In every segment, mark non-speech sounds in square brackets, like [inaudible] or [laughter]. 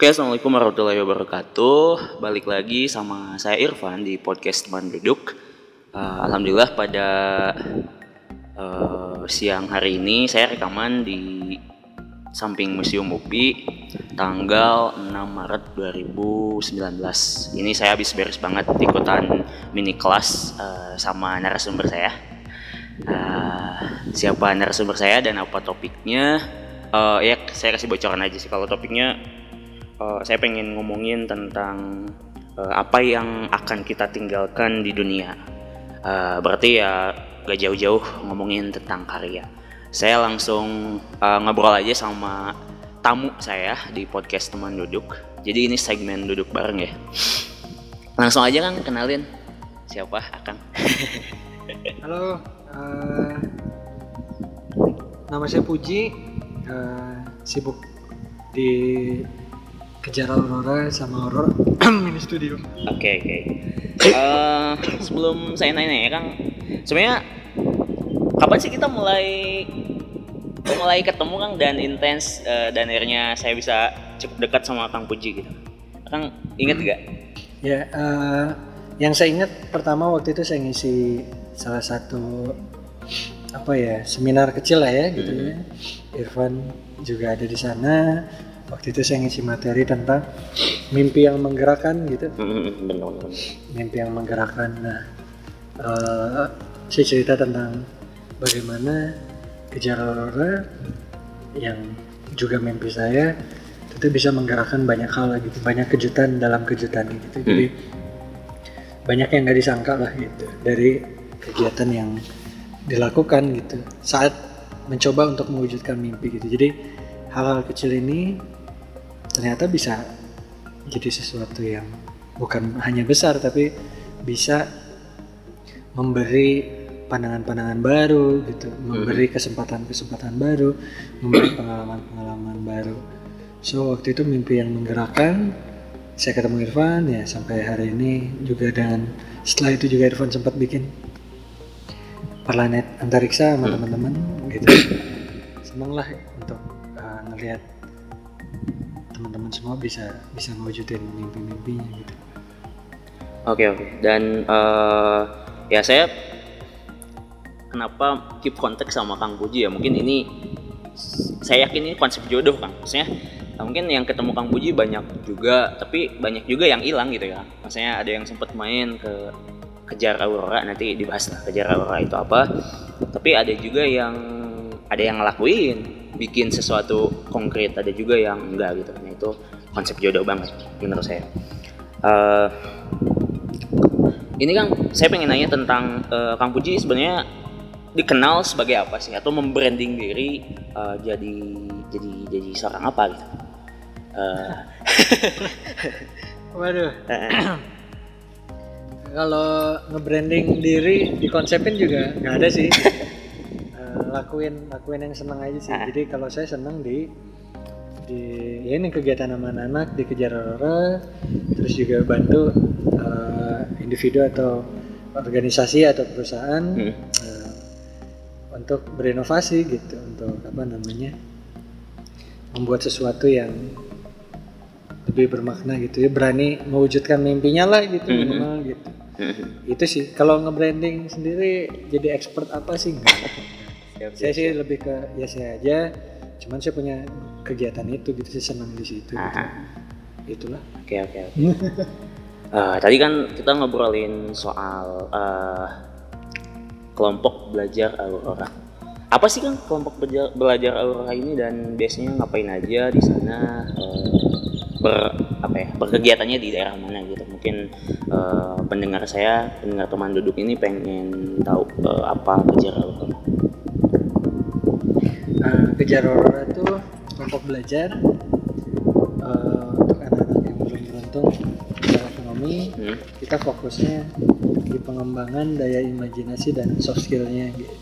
Oke, Assalamualaikum warahmatullahi wabarakatuh. Balik lagi sama saya Irfan di podcast Teman Duduk. Uh, Alhamdulillah pada uh, siang hari ini saya rekaman di samping Museum UPI tanggal 6 Maret 2019. Ini saya habis beres banget ikutan mini kelas uh, sama narasumber saya. Uh, siapa narasumber saya dan apa topiknya? Uh, ya saya kasih bocoran aja sih kalau topiknya uh, saya pengen ngomongin tentang uh, apa yang akan kita tinggalkan di dunia. Uh, berarti ya gak jauh-jauh ngomongin tentang karya. Saya langsung uh, ngobrol aja sama tamu saya di podcast teman duduk. Jadi ini segmen duduk bareng ya. Langsung aja kan kenalin siapa Akang. [laughs] Halo, uh, nama saya Puji, uh, sibuk di kejar Aurora sama Aurora [clears throat] mini studio. Oke okay, oke. Okay. Uh, sebelum saya nanya ya Kang, sebenarnya kapan sih kita mulai mulai ketemu Kang dan intens uh, dan akhirnya saya bisa cukup dekat sama Kang Puji gitu. Kang inget hmm. gak? Ya, uh, yang saya ingat pertama waktu itu saya ngisi salah satu apa ya seminar kecil lah ya gitu hmm. ya. Irfan juga ada di sana waktu itu saya ngisi materi tentang mimpi yang menggerakkan gitu. Benar. Mimpi yang menggerakkan. Nah uh, saya cerita tentang bagaimana kejar aurora yang juga mimpi saya itu bisa menggerakkan banyak hal gitu. Banyak kejutan dalam kejutan gitu. Hmm. jadi banyak yang nggak disangka lah gitu dari kegiatan yang dilakukan gitu saat mencoba untuk mewujudkan mimpi gitu. Jadi hal-hal kecil ini ternyata bisa jadi sesuatu yang bukan hanya besar tapi bisa memberi pandangan-pandangan baru gitu, memberi hmm. kesempatan-kesempatan baru, memberi pengalaman-pengalaman baru. So waktu itu mimpi yang menggerakkan, saya ketemu Irfan ya sampai hari ini juga dan setelah itu juga Irfan sempat bikin planet antariksa sama hmm. teman-teman gitu. Senang lah untuk uh, ngelihat teman-teman semua bisa bisa mewujudin mimpi-mimpinya gitu. Oke okay, oke. Okay. dan uh, ya saya kenapa keep kontak sama Kang Puji ya? Mungkin ini saya yakin ini konsep jodoh Kang. Maksudnya nah, mungkin yang ketemu Kang Puji banyak juga tapi banyak juga yang hilang gitu ya. Maksudnya ada yang sempat main ke kejar aurora nanti dibahas lah kejar aurora itu apa. Tapi ada juga yang ada yang ngelakuin bikin sesuatu konkret ada juga yang enggak gitu nah itu konsep jodoh banget menurut saya uh, ini kan saya pengen nanya tentang uh, Kang Puji sebenarnya dikenal sebagai apa sih atau membranding diri uh, jadi jadi jadi seorang apa gitu uh. [laughs] waduh [clears throat] kalau nge-branding diri dikonsepin juga nggak ada sih [laughs] lakuin lakuin yang seneng aja sih. Ah. Jadi kalau saya seneng di di ya ini kegiatan sama anak-anak dikejar Aurora, terus juga bantu uh, individu atau organisasi atau perusahaan hmm. uh, untuk berinovasi gitu, untuk apa namanya membuat sesuatu yang lebih bermakna gitu ya, berani mewujudkan mimpinya lah gitu hmm. minimal gitu. Hmm. Itu sih kalau nge-branding sendiri jadi expert apa sih enggak [laughs] siap, saya sih lebih ke ya saya aja cuman saya punya kegiatan itu gitu sih senang di situ gitu. itulah. Oke oke oke. Uh, [laughs] tadi kan kita ngobrolin soal uh, kelompok belajar Aurora. Apa sih kan kelompok belajar, belajar Aurora ini dan biasanya ngapain aja di sana uh, ber apa ya berkegiatannya di daerah mana gitu? Mungkin uh, pendengar saya pendengar teman duduk ini pengen tahu uh, apa belajar Aurora uh, kejar aurora itu kelompok belajar uh, untuk anak-anak yang belum beruntung secara ekonomi hmm. kita fokusnya di pengembangan daya imajinasi dan soft skillnya gitu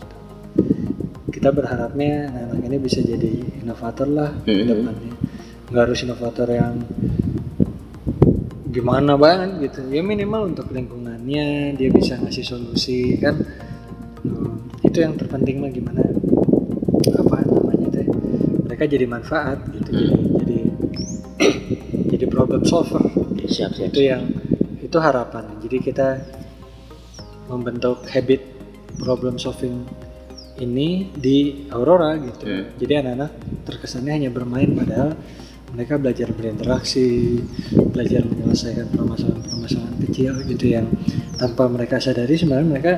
kita berharapnya anak-anak ini bisa jadi inovator lah hmm. ke depannya nggak harus inovator yang gimana banget gitu ya minimal untuk lingkungannya dia bisa ngasih solusi kan hmm, itu yang terpenting mah gimana mereka jadi manfaat gitu hmm. jadi [clears throat] jadi solver siap siap itu yang itu harapan jadi kita membentuk habit problem solving ini di Aurora gitu Hmm. jadi anak-anak terkesannya hanya bermain padahal mereka belajar berinteraksi belajar menyelesaikan permasalahan-permasalahan kecil gitu yang tanpa mereka sadari sebenarnya mereka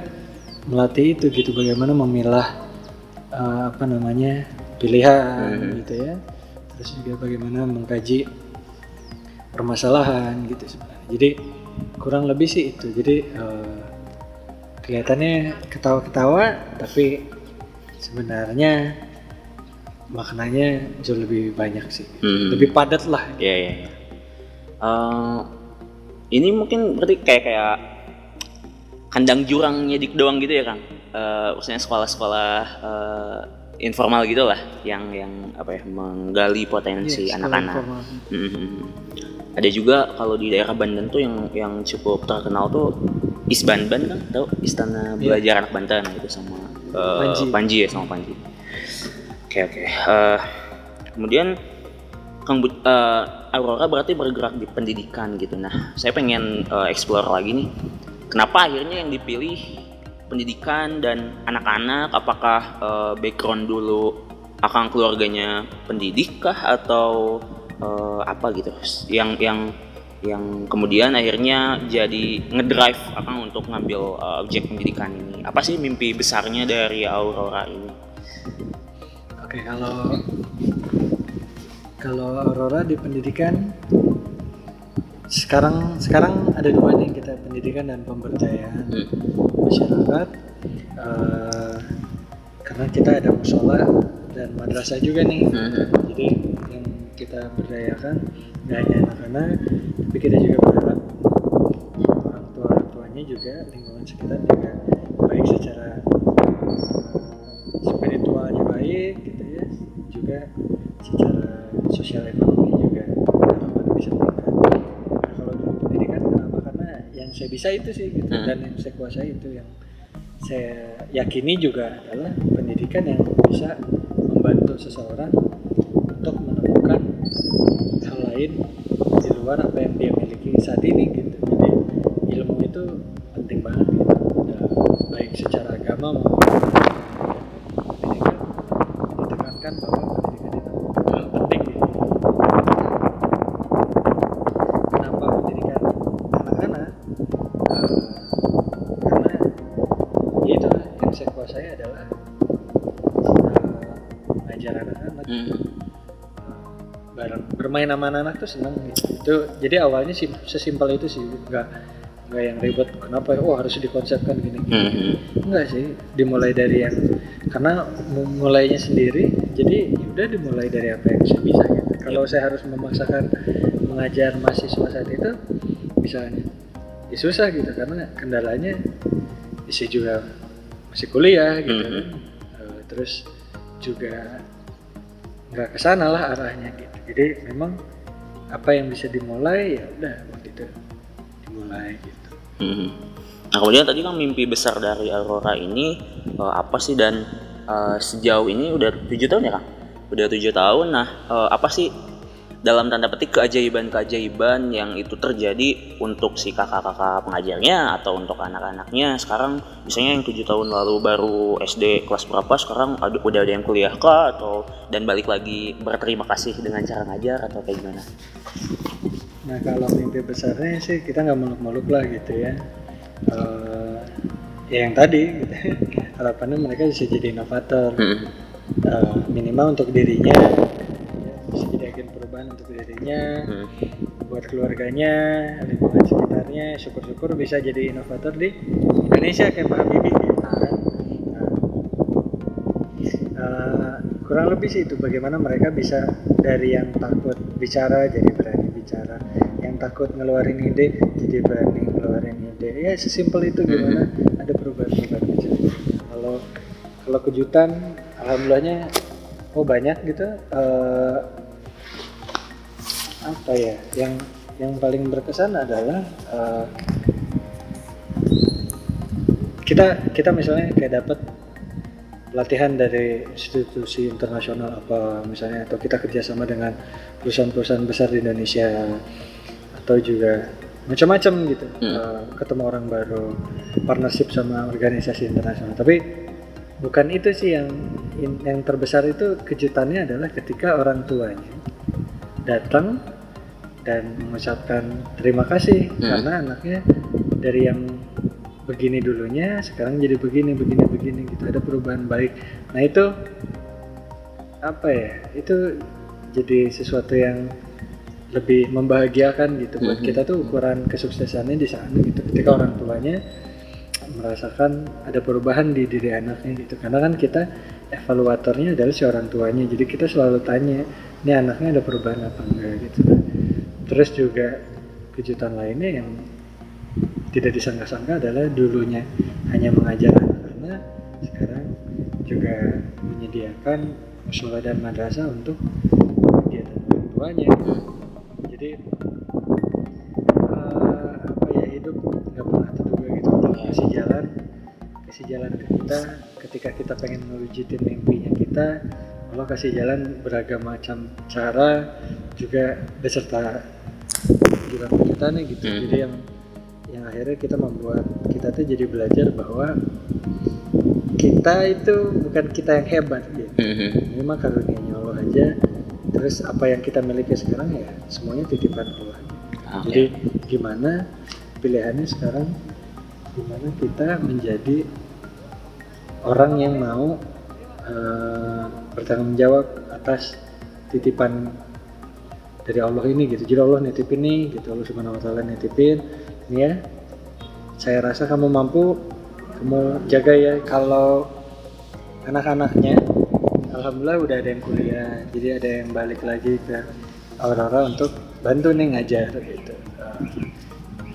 melatih itu gitu bagaimana memilah eh, apa namanya pilihan Hmm. gitu ya terus juga bagaimana mengkaji permasalahan gitu sebenarnya jadi kurang lebih sih itu jadi eh, kelihatannya ketawa-ketawa tapi sebenarnya maknanya jauh lebih banyak sih Hmm. lebih padat lah Iya iya. iya. Eh, ini mungkin berarti kayak kayak kandang jurang nyedik doang gitu ya kang. Eh, maksudnya sekolah-sekolah eh, informal gitu lah, yang yang apa ya menggali potensi Iya, sekolah anak-anak. Mhm. Ada juga kalau di daerah Banten tuh yang yang cukup terkenal tuh Isbanban kan, tahu Istana Belajar Anak Banten gitu sama eh, Panji. Panji ya sama Panji. Oke oke. Eh, kemudian Kang eh, Aurora berarti bergerak di pendidikan gitu. Nah, saya pengen eh, explore lagi nih. Kenapa akhirnya yang dipilih pendidikan dan anak-anak? Apakah eh, background dulu akang keluarganya pendidik kah atau eh, apa gitu? Yang yang yang kemudian akhirnya jadi ngedrive akang untuk ngambil eh, objek pendidikan ini. Apa sih mimpi besarnya dari Aurora ini? Oke, kalau kalau Aurora di pendidikan sekarang sekarang ada dua nih kita pendidikan dan pemberdayaan Hmm. Masyarakat Eh, karena kita ada musola dan madrasah juga nih Mhm. jadi yang kita berdayakan nggak hanya anak-anak tapi kita juga berharap orang tua orang tuanya juga lingkungan sekitar juga baik secara eh, spiritualnya baik gitu ya juga secara sosial ekonomi juga harapan bisa meningkat nah, kalau dulu pendidikan kenapa karena yang saya bisa itu sih gitu Hmm. dan yang saya kuasai itu yang saya yakini juga adalah pendidikan yang bisa membantu seseorang untuk menemukan hal lain di luar apa yang dia miliki saat ini bermain sama anak-anak tuh seneng gitu. Itu jadi awalnya sih sesimpel itu sih nggak nggak yang ribet kenapa oh harus dikonsepkan gini gini Mhm. enggak sih dimulai dari yang karena mu- mulainya sendiri jadi ya udah dimulai dari apa yang saya bisa gitu kalau saya harus memaksakan mengajar mahasiswa saat itu misalnya ya susah gitu karena kendalanya ya saya juga masih kuliah gitu kan. Eh, terus juga nggak ke sana lah arahnya gitu jadi memang apa yang bisa dimulai ya udah waktu itu dimulai gitu Mhm. Nah kemudian tadi kan mimpi besar dari Aurora ini eh, apa sih dan eh, sejauh ini udah tujuh tahun ya kang? Udah tujuh tahun. Nah eh, apa sih dalam tanda petik keajaiban-keajaiban yang itu terjadi untuk si kakak-kakak pengajarnya atau untuk anak-anaknya sekarang misalnya yang tujuh tahun lalu baru SD kelas berapa sekarang ada, udah ada yang kuliah kah atau dan balik lagi berterima kasih dengan cara ngajar atau kayak gimana? Nah kalau mimpi besarnya sih kita nggak muluk-muluk lah gitu ya. Eh, ya yang tadi gitu. [laughs] harapannya mereka bisa jadi inovator Mhm. Eh, minimal untuk dirinya ya, perubahan untuk dirinya Mhm. buat keluarganya lingkungan sekitarnya. Syukur-syukur bisa jadi inovator di Indonesia kayak Pak Habibie gitu kan Nah, eh, kurang lebih sih itu bagaimana mereka bisa dari yang takut bicara jadi berani bicara. Yang takut ngeluarin ide jadi berani ngeluarin ide. Ya sesimpel itu gimana? Ada perubahan-perubahan kecil kalau kalau kejutan alhamdulillahnya oh banyak gitu. Eh, apa ya yang yang paling berkesan adalah eh, kita kita misalnya kayak dapat pelatihan dari institusi internasional apa misalnya atau kita kerjasama dengan perusahaan-perusahaan besar di Indonesia atau juga macam-macam gitu Hmm. Eh, ketemu orang baru partnership sama organisasi internasional tapi bukan itu sih yang yang terbesar itu kejutannya adalah ketika orang tuanya datang dan mengucapkan terima kasih. Hmm. karena anaknya dari yang begini dulunya sekarang jadi begini begini begini gitu. Ada perubahan baik. Nah itu apa ya? Itu jadi sesuatu yang lebih membahagiakan gitu buat Mhm. kita tuh ukuran kesuksesannya di sana gitu. Ketika orang tuanya merasakan ada perubahan di diri anaknya gitu. Karena kan kita evaluatornya adalah si orang tuanya. Jadi kita selalu tanya ini anaknya ada perubahan apa enggak? gitu terus juga kejutan lainnya yang tidak disangka-sangka adalah dulunya hanya mengajar anak-anak sekarang juga menyediakan musola dan madrasah untuk kegiatan orang tuanya. Jadi eh, apa ya hidup nggak pernah terduga gitu. Allah kasih jalan kasih jalan ke kita ketika kita pengen mewujudin mimpinya kita Allah kasih jalan beragam macam cara juga beserta juga kejutannya gitu Hmm. jadi yang yang akhirnya kita membuat kita tuh jadi belajar bahwa kita itu bukan kita yang hebat gitu Mhm. ini mah karunianya Allah aja terus apa yang kita miliki sekarang ya semuanya titipan Allah Oke. jadi gimana pilihannya sekarang gimana kita menjadi orang yang mau eh, bertanggung jawab atas titipan dari Allah ini gitu. Jadi Allah nitipin nih gitu. Allah subhanahu wa taala nitipin. Ini ya saya rasa kamu mampu kamu jaga ya kalau anak-anaknya. Alhamdulillah udah ada yang kuliah jadi ada yang balik lagi ke Aurora untuk bantu nih ngajar gitu.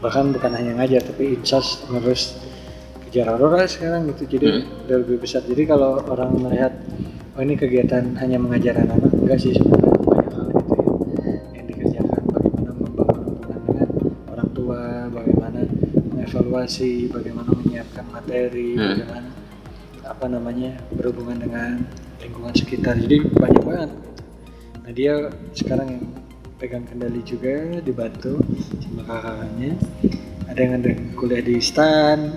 Bahkan bukan hanya ngajar tapi insas ngurus kejar Aurora sekarang gitu. Jadi Hmm. udah lebih besar. Jadi kalau orang melihat oh ini kegiatan hanya mengajar anak-anak enggak sih mengevaluasi bagaimana menyiapkan materi Hmm. bagaimana apa namanya berhubungan dengan lingkungan sekitar. Jadi banyak banget. Nah dia sekarang yang pegang kendali juga dibantu sama kakaknya ada yang ada kuliah di stan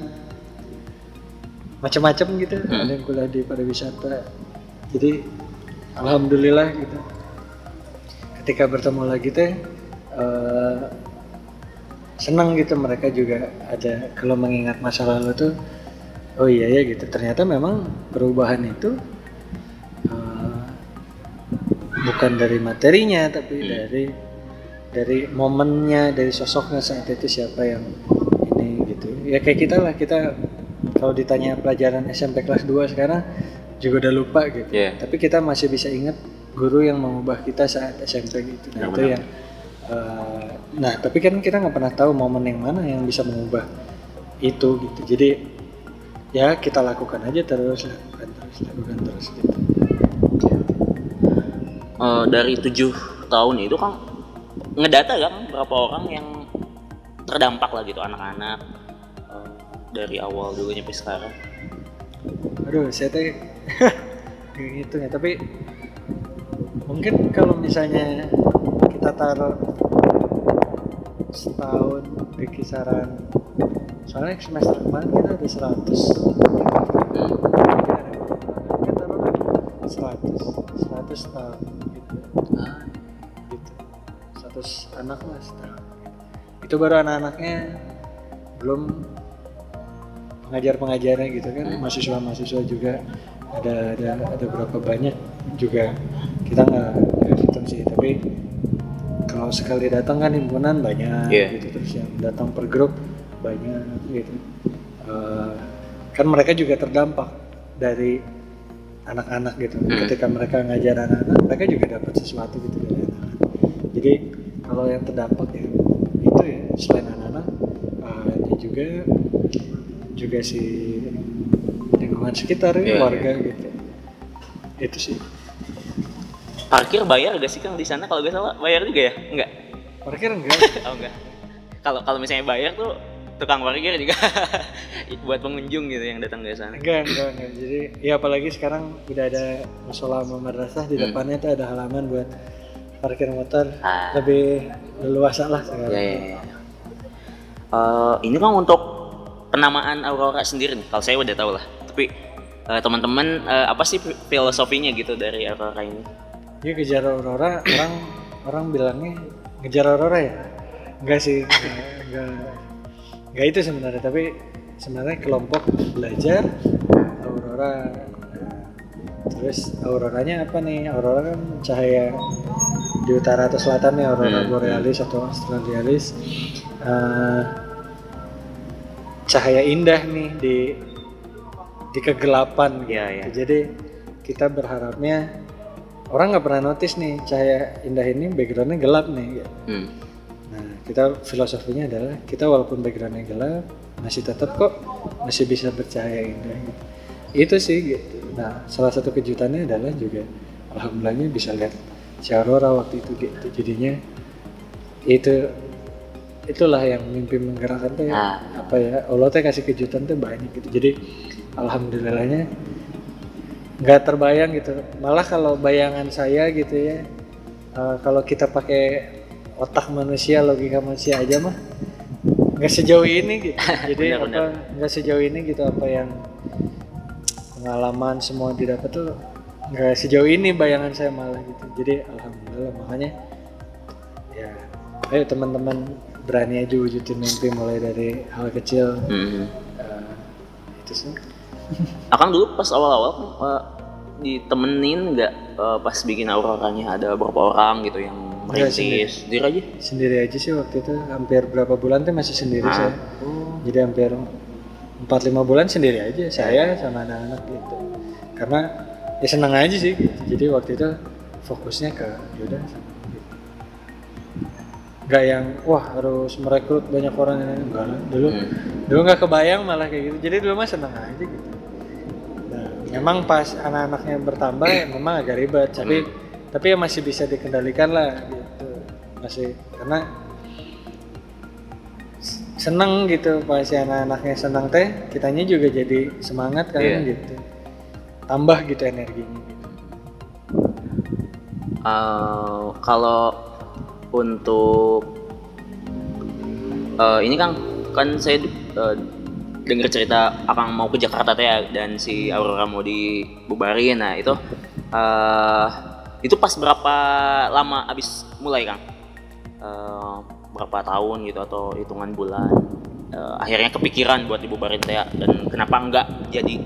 macam-macam gitu. Hmm. ada yang kuliah di pariwisata. Jadi alhamdulillah gitu. Ketika bertemu lagi teh eh, senang gitu mereka juga ada kalau mengingat masa lalu tuh oh iya ya gitu ternyata memang perubahan itu eh, bukan dari materinya tapi Hmm. dari dari momennya dari sosoknya saat itu siapa yang ini gitu ya kayak kita lah kita kalau ditanya pelajaran SMP kelas 2 sekarang juga udah lupa gitu Iya. tapi kita masih bisa ingat guru yang mengubah kita saat SMP gitu nah itu Benar-benar. yang eh, nah tapi kan kita nggak pernah tahu momen yang mana yang bisa mengubah itu gitu. Jadi ya kita lakukan aja terus lakukan terus lakukan terus gitu. Eh, dari tujuh tahun itu kan ngedata kan berapa orang yang terdampak lah gitu anak-anak eh, dari awal juga nyampe sekarang? Aduh saya teh [laughs] ngitung ya tapi mungkin kalau misalnya kita taruh setahun di kisaran soalnya semester kemarin kita ada 100 Hmm. kita taruh lagi 100 100 tahun gitu gitu 100 anak lah setahun itu baru anak-anaknya belum pengajar-pengajarnya gitu kan Hmm. mahasiswa-mahasiswa juga ada ada ada berapa banyak juga kita nggak hitung sih tapi kalau sekali datang kan himpunan banyak Iya. gitu terus yang datang per grup banyak gitu. Eh, kan mereka juga terdampak dari anak-anak gitu. Hmm. ketika mereka ngajar anak-anak mereka juga dapat sesuatu gitu dari anak-anak. Jadi kalau yang terdampak ya itu ya selain anak-anak eh, dia juga juga si lingkungan sekitar Iya, warga gitu itu sih parkir bayar gak sih kang di sana kalau gak salah bayar juga ya enggak parkir enggak [laughs] oh enggak kalau kalau misalnya bayar tuh tukang parkir juga [laughs] buat pengunjung gitu yang datang ke sana enggak enggak enggak jadi ya apalagi sekarang udah ada musola madrasah di Hmm. depannya tuh ada halaman buat parkir motor Ah. lebih leluasa lah sekarang. Ya, ya, ya. Eh, ini kan untuk penamaan aurora sendiri nih. Kalau saya udah tahu lah. Tapi eh, teman-teman eh, apa sih filosofinya gitu dari aurora ini? Dia kejar aurora, orang orang bilangnya ngejar aurora ya? Enggak sih, enggak, enggak, itu sebenarnya. Tapi sebenarnya kelompok belajar aurora. Terus auroranya apa nih? Aurora kan cahaya di utara atau selatan nih, aurora Hmm. borealis atau australis. Eh, cahaya indah nih di di kegelapan gitu. Iya. Jadi kita berharapnya orang nggak pernah notice nih cahaya indah ini backgroundnya gelap nih. gitu. Hmm. Nah kita filosofinya adalah kita walaupun backgroundnya gelap masih tetap kok masih bisa bercahaya indah. Gitu. Itu sih gitu. Nah salah satu kejutannya adalah juga alhamdulillahnya bisa lihat si Aurora waktu itu gitu. Jadinya itu itulah yang mimpi menggerakkan tuh ya, Ah. apa ya Allah tuh kasih kejutan tuh banyak gitu jadi alhamdulillahnya nggak terbayang gitu. Malah kalau bayangan saya gitu ya eh, kalau kita pakai otak manusia logika manusia aja mah nggak sejauh ini gitu. [laughs] Jadi Benar, apa nggak sejauh ini gitu apa yang pengalaman semua didapat tuh nggak sejauh ini bayangan saya malah gitu. Jadi alhamdulillah makanya ya ayo teman-teman berani aja wujudin mimpi mulai dari hal kecil. Hmm. eh, itu sih Akang dulu pas awal-awal eh, ditemenin nggak eh, pas bikin auroranya ada berapa orang gitu yang Nggak, merintis sendiri aja? sendiri aja sih waktu itu hampir berapa bulan tuh masih sendiri Ah. saya jadi hampir 4-5 bulan sendiri aja saya sama anak-anak gitu karena ya senang aja sih gitu. jadi waktu itu fokusnya ke yaudah nggak yang wah harus merekrut banyak orang ini enggak dulu Hmm. dulu nggak kebayang malah kayak gitu jadi dulu mah senang aja gitu memang pas anak-anaknya bertambah ya memang agak ribet. Tapi tapi ya masih bisa dikendalikan lah gitu. Masih karena s- seneng gitu pas si anak-anaknya senang teh kitanya juga jadi semangat kan Iya. gitu. Tambah gitu energinya gitu. Eh, kalau untuk eh, ini kan kan saya eh, dengar cerita akang mau ke Jakarta teh ya, dan si Aurora mau dibubarin nah itu eh itu pas berapa lama abis mulai kang Eh, berapa tahun gitu atau hitungan bulan Eh, akhirnya kepikiran buat dibubarin teh ya, dan kenapa enggak jadi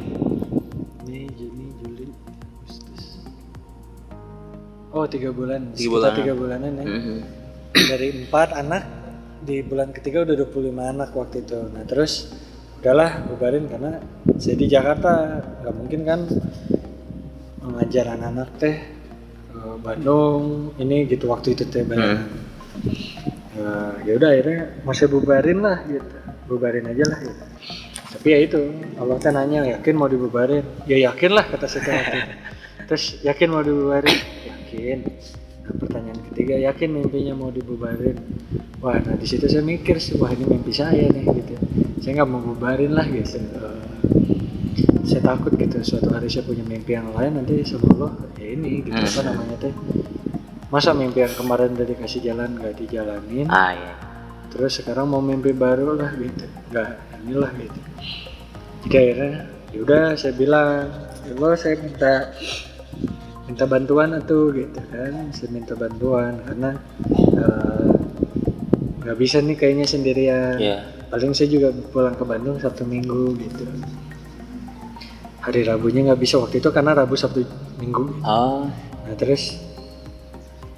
Mei, Juni, Juli, Agustus. Oh tiga bulan, Tiga sekitar bulan. tiga bulanan ya. Mhm. Dari empat anak di bulan ketiga udah 25 anak waktu itu. Nah terus udahlah bubarin karena saya di Jakarta nggak mungkin kan mengajar anak-anak teh ke Bandung ini gitu waktu itu teh barengan. Nah, ya udah akhirnya mau saya bubarin lah gitu, bubarin aja lah gitu. Tapi ya itu Allah kan nanya yakin mau dibubarin, ya yakin lah kata saya teh waktu itu. [laughs] Terus yakin mau dibubarin, yakin. Pertanyaan ketiga yakin mimpinya mau dibubarin. Wah, nah di situ saya mikir sih, wah ini mimpi saya nih gitu. Saya nggak mau bubarin lah gitu. Eh, saya takut gitu suatu hari saya punya mimpi yang lain nanti sama Allah ya ini gitu apa Hmm. namanya teh masa mimpi yang kemarin udah dikasih jalan gak dijalanin ah ya terus sekarang mau mimpi baru lah gitu nggak inilah gitu jadi akhirnya yaudah saya bilang ya Allah saya minta minta bantuan atau gitu kan. Saya minta bantuan karena eh, nggak bisa nih kayaknya sendirian. Ya paling saya juga pulang ke Bandung Sabtu Minggu gitu. Hari Rabunya nggak bisa waktu itu karena Rabu Sabtu Minggu. Oh. Nah terus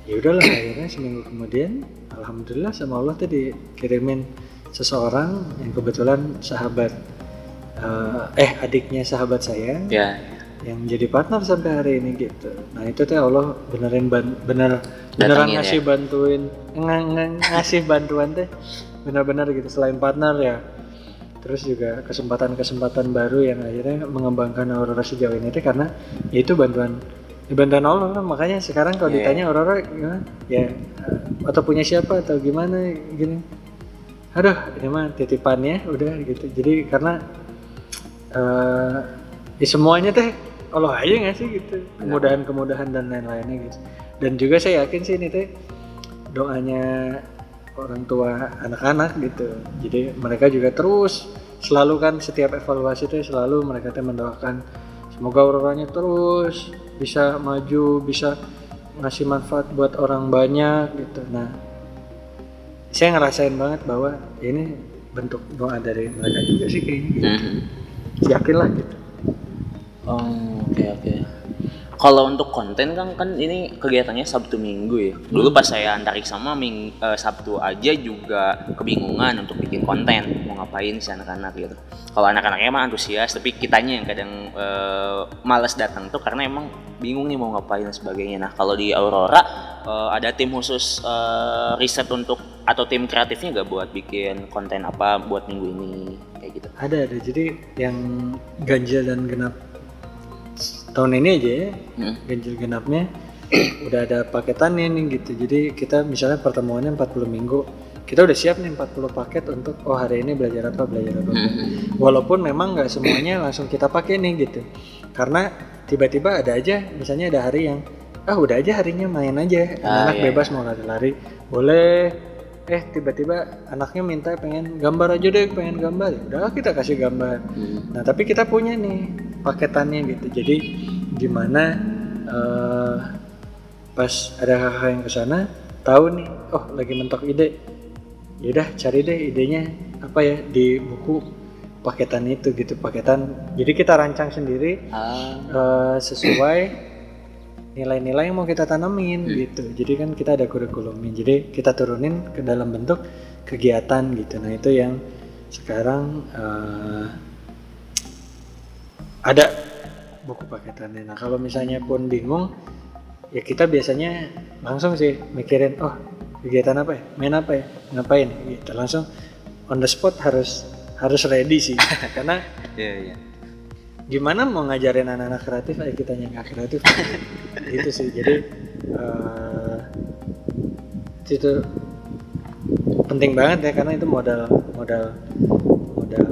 ya udahlah akhirnya seminggu kemudian alhamdulillah sama Allah tadi kirimin seseorang yang kebetulan sahabat eh, eh adiknya sahabat saya. Ya yang jadi partner sampai hari ini gitu. Nah itu teh Allah benerin ban, bener beneran Datangin ngasih ya? bantuin ng- ng- ngasih bantuan teh benar-benar gitu selain partner ya terus juga kesempatan-kesempatan baru yang akhirnya mengembangkan Aurora sejauh ini teh karena ya itu bantuan ya bantuan Allah kan. makanya sekarang kalau Iya. ditanya Aurora gimana ya eh, atau punya siapa atau gimana gini aduh ini mah titipannya udah gitu jadi karena eh ya semuanya teh Allah aja nggak sih gitu. Kemudahan-kemudahan dan lain-lainnya gitu. Dan juga saya yakin sih ini teh doanya orang tua anak-anak gitu. Jadi mereka juga terus selalu kan setiap evaluasi itu selalu mereka tuh mendoakan semoga auroranya terus bisa maju bisa ngasih manfaat buat orang banyak gitu. Nah saya ngerasain banget bahwa ini bentuk doa dari mereka juga sih kayaknya gitu. Mhm. yakin lah gitu Oh, oke oke. Kalau untuk konten kan kan ini kegiatannya Sabtu Minggu ya. Dulu pas saya antarik sama ming, eh, Sabtu aja juga kebingungan untuk bikin konten mau ngapain sih anak-anak gitu. Kalau anak-anaknya emang antusias, tapi kitanya yang kadang eh, males datang tuh karena emang bingung nih mau ngapain dan sebagainya. Nah kalau di Aurora eh, ada tim khusus eh, riset untuk atau tim kreatifnya gak buat bikin konten apa buat minggu ini kayak gitu. ada ada jadi yang ganjil dan genap tahun ini aja ya Hmm. ganjil genapnya [clears throat] udah ada paketannya nih gitu. Jadi kita misalnya pertemuannya 40 minggu kita udah siap nih 40 paket untuk oh hari ini belajar apa belajar apa. Mhm. walaupun memang nggak semuanya langsung kita pakai nih gitu. Karena tiba-tiba ada aja misalnya ada hari yang ah udah aja harinya main aja Ah, anak iya, bebas mau lari-lari. Boleh eh tiba-tiba anaknya minta pengen gambar aja deh pengen gambar ya udah kita kasih gambar Hmm. Nah, tapi kita punya nih paketannya gitu. Jadi gimana eh, pas ada kakak yang ke sana tahu nih, oh lagi mentok ide. Yaudah cari deh idenya apa ya di buku paketan itu gitu, paketan. Jadi kita rancang sendiri Ah. eh, sesuai nilai-nilai yang mau kita tanamin gitu. Jadi kan kita ada kurikulumnya. Jadi kita turunin ke dalam bentuk kegiatan gitu. Nah itu yang sekarang eh, ada buku paketannya. Nah kalau misalnya pun bingung, ya kita biasanya langsung sih mikirin, oh kegiatan apa ya, main apa ya, ngapain, gitu. Langsung on the spot harus harus ready sih, [laughs] karena Iya iya. Gimana mau ngajarin anak-anak kreatif? Aja kita yang nggak kreatif. [laughs] Itu sih. Jadi eh, itu penting banget ya karena itu modal modal modal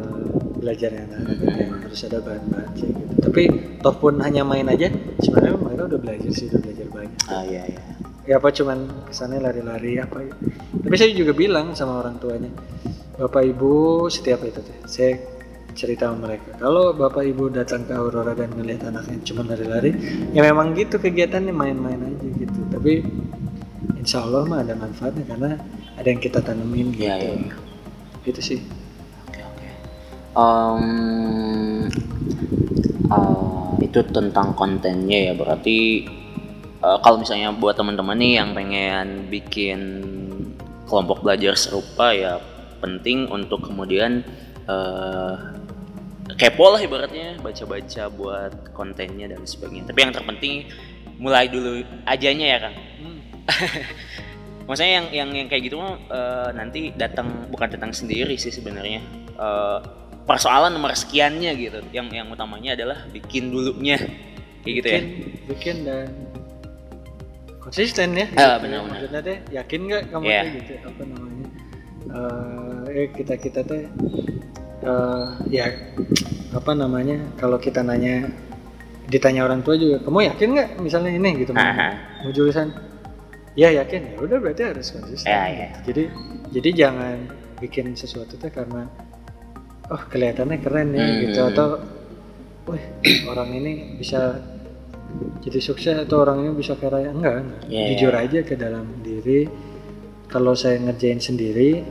belajarnya anak-anak yang harus ada bahan-bahan sih gitu. Tapi toh pun hanya main aja sebenarnya mereka udah belajar sih udah belajar banyak. Ah iya iya. ya apa cuman kesannya lari-lari apa ya. tapi saya juga bilang sama orang tuanya bapak ibu setiap itu saya cerita sama mereka. Kalau bapak ibu datang ke Aurora dan ngelihat anaknya cuma lari-lari ya memang gitu kegiatannya main-main aja gitu. Tapi insya Allah mah ada manfaatnya karena ada yang kita tanemin gitu. Iya, iya, iya. itu sih. Oke oke. Em, eh, itu tentang kontennya ya. Berarti eh, kalau misalnya buat teman-teman nih yang pengen bikin kelompok belajar serupa ya penting untuk kemudian eh, kepo lah ibaratnya baca-baca buat kontennya dan sebagainya. Tapi yang terpenting mulai dulu ajanya ya kang. [laughs] Maksudnya yang yang yang kayak gitu mah eh, nanti datang bukan datang sendiri sih sebenarnya. Eh, persoalan nomor sekiannya gitu. Yang yang utamanya adalah bikin dulunya. Kayak gitu ya. bikin, bikin dan konsisten ya Ah, benar-benar. maksudnya teh yakin nggak kamu Iya. teh gitu apa namanya Eh, eh kita kita teh eh, ya apa namanya kalau kita nanya ditanya orang tua juga kamu yakin nggak misalnya ini? Gitu mau, jurusan? Ya yakin. Ya udah berarti harus konsisten. Ya, ya. jadi jadi jangan bikin sesuatu teh karena oh kelihatannya keren ya Hmm, gitu. Atau wih orang ini bisa jadi sukses atau orang ini bisa kaya. Enggak, enggak. Ya, jujur aja ke dalam diri. Kalau saya ngerjain sendiri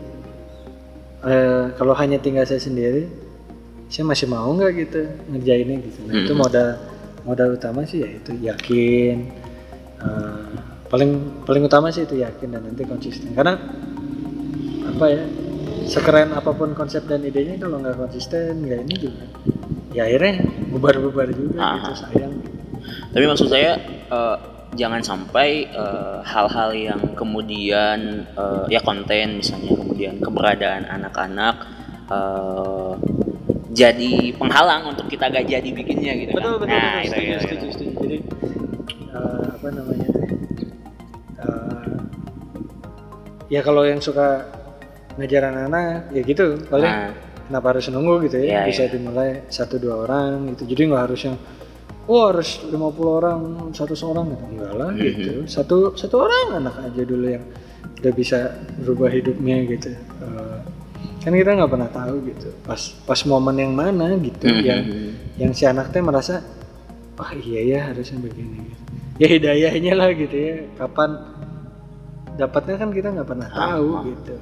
eh, kalau hanya tinggal saya sendiri saya masih mau nggak gitu ngerjainnya gitu? Nah itu modal modal utama sih ya itu yakin Eh, paling paling utama sih itu yakin dan nanti konsisten. Karena apa ya sekeren apa pun konsep dan idenya kalau nggak konsisten nggak ini juga ya akhirnya bubar-bubar juga Aha. gitu sayang. Tapi maksud saya eh, jangan sampai eh, hal-hal yang kemudian eh, ya konten misalnya kemudian keberadaan anak-anak eh, jadi penghalang untuk kita gak jadi bikinnya gitu betul kan. betul, nah, betul. itu, setuju, itu, setuju, jadi eh, apa namanya eh, ya kalau yang suka ngajar anak-anak ya gitu. Paling Nah, kenapa harus nunggu gitu ya? Iya, bisa iya. dimulai satu dua orang gitu. Jadi nggak harus yang wah harus 50 orang satu orang gitu enggak lah Mhm. gitu satu satu orang anak aja dulu yang udah bisa berubah hidupnya gitu Eh, kan kita nggak pernah tahu gitu pas pas momen yang mana gitu Mhm. yang yang si anak teh merasa wah iya ya harusnya begini gitu. ya hidayahnya lah gitu ya kapan dapatnya kan kita nggak pernah tahu Ah, ah. gitu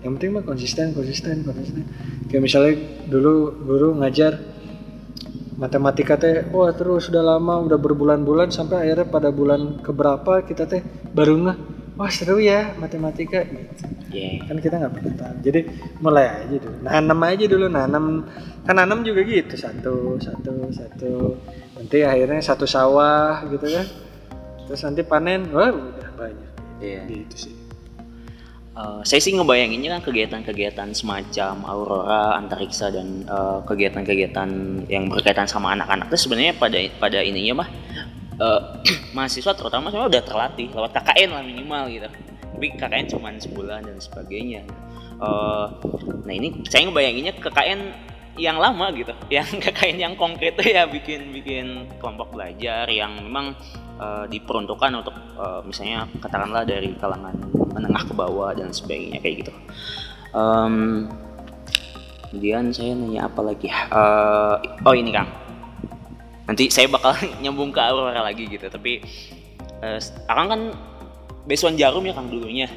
yang penting mah konsisten konsisten konsisten kayak misalnya dulu guru ngajar matematika teh wah terus udah lama udah berbulan-bulan sampai akhirnya pada bulan keberapa kita teh baru ngeh wah seru ya matematika. Gitu Iya. kan kita nggak pernah tahu. Jadi mulai aja dulu. Nanam aja dulu nanam kan nanam juga gitu satu satu satu. Nanti akhirnya satu sawah gitu kan. Terus nanti panen wah udah banyak. Iya. gitu sih Eh, saya sih ngebayanginnya kan kegiatan-kegiatan semacam aurora, antariksa dan eh, kegiatan-kegiatan yang berkaitan sama anak-anak itu sebenarnya pada pada ininya mah eh, [clears throat] mahasiswa terutama sebenarnya udah terlatih lewat KKN lah minimal gitu. Tapi KKN cuma sebulan dan sebagainya. Eh, nah ini saya ngebayanginnya KKN yang lama gitu, [laughs] yang KKN yang konkret tuh ya bikin bikin kelompok belajar yang memang eh, diperuntukkan untuk eh, misalnya katakanlah dari kalangan menengah ke bawah dan sebagainya kayak gitu. Em, kemudian saya nanya apa lagi? Eh, oh ini Kang, nanti saya bakal [laughs] nyambung ke Aurora lagi gitu. Tapi eh, Akang kan besuan jarum ya Kang dulunya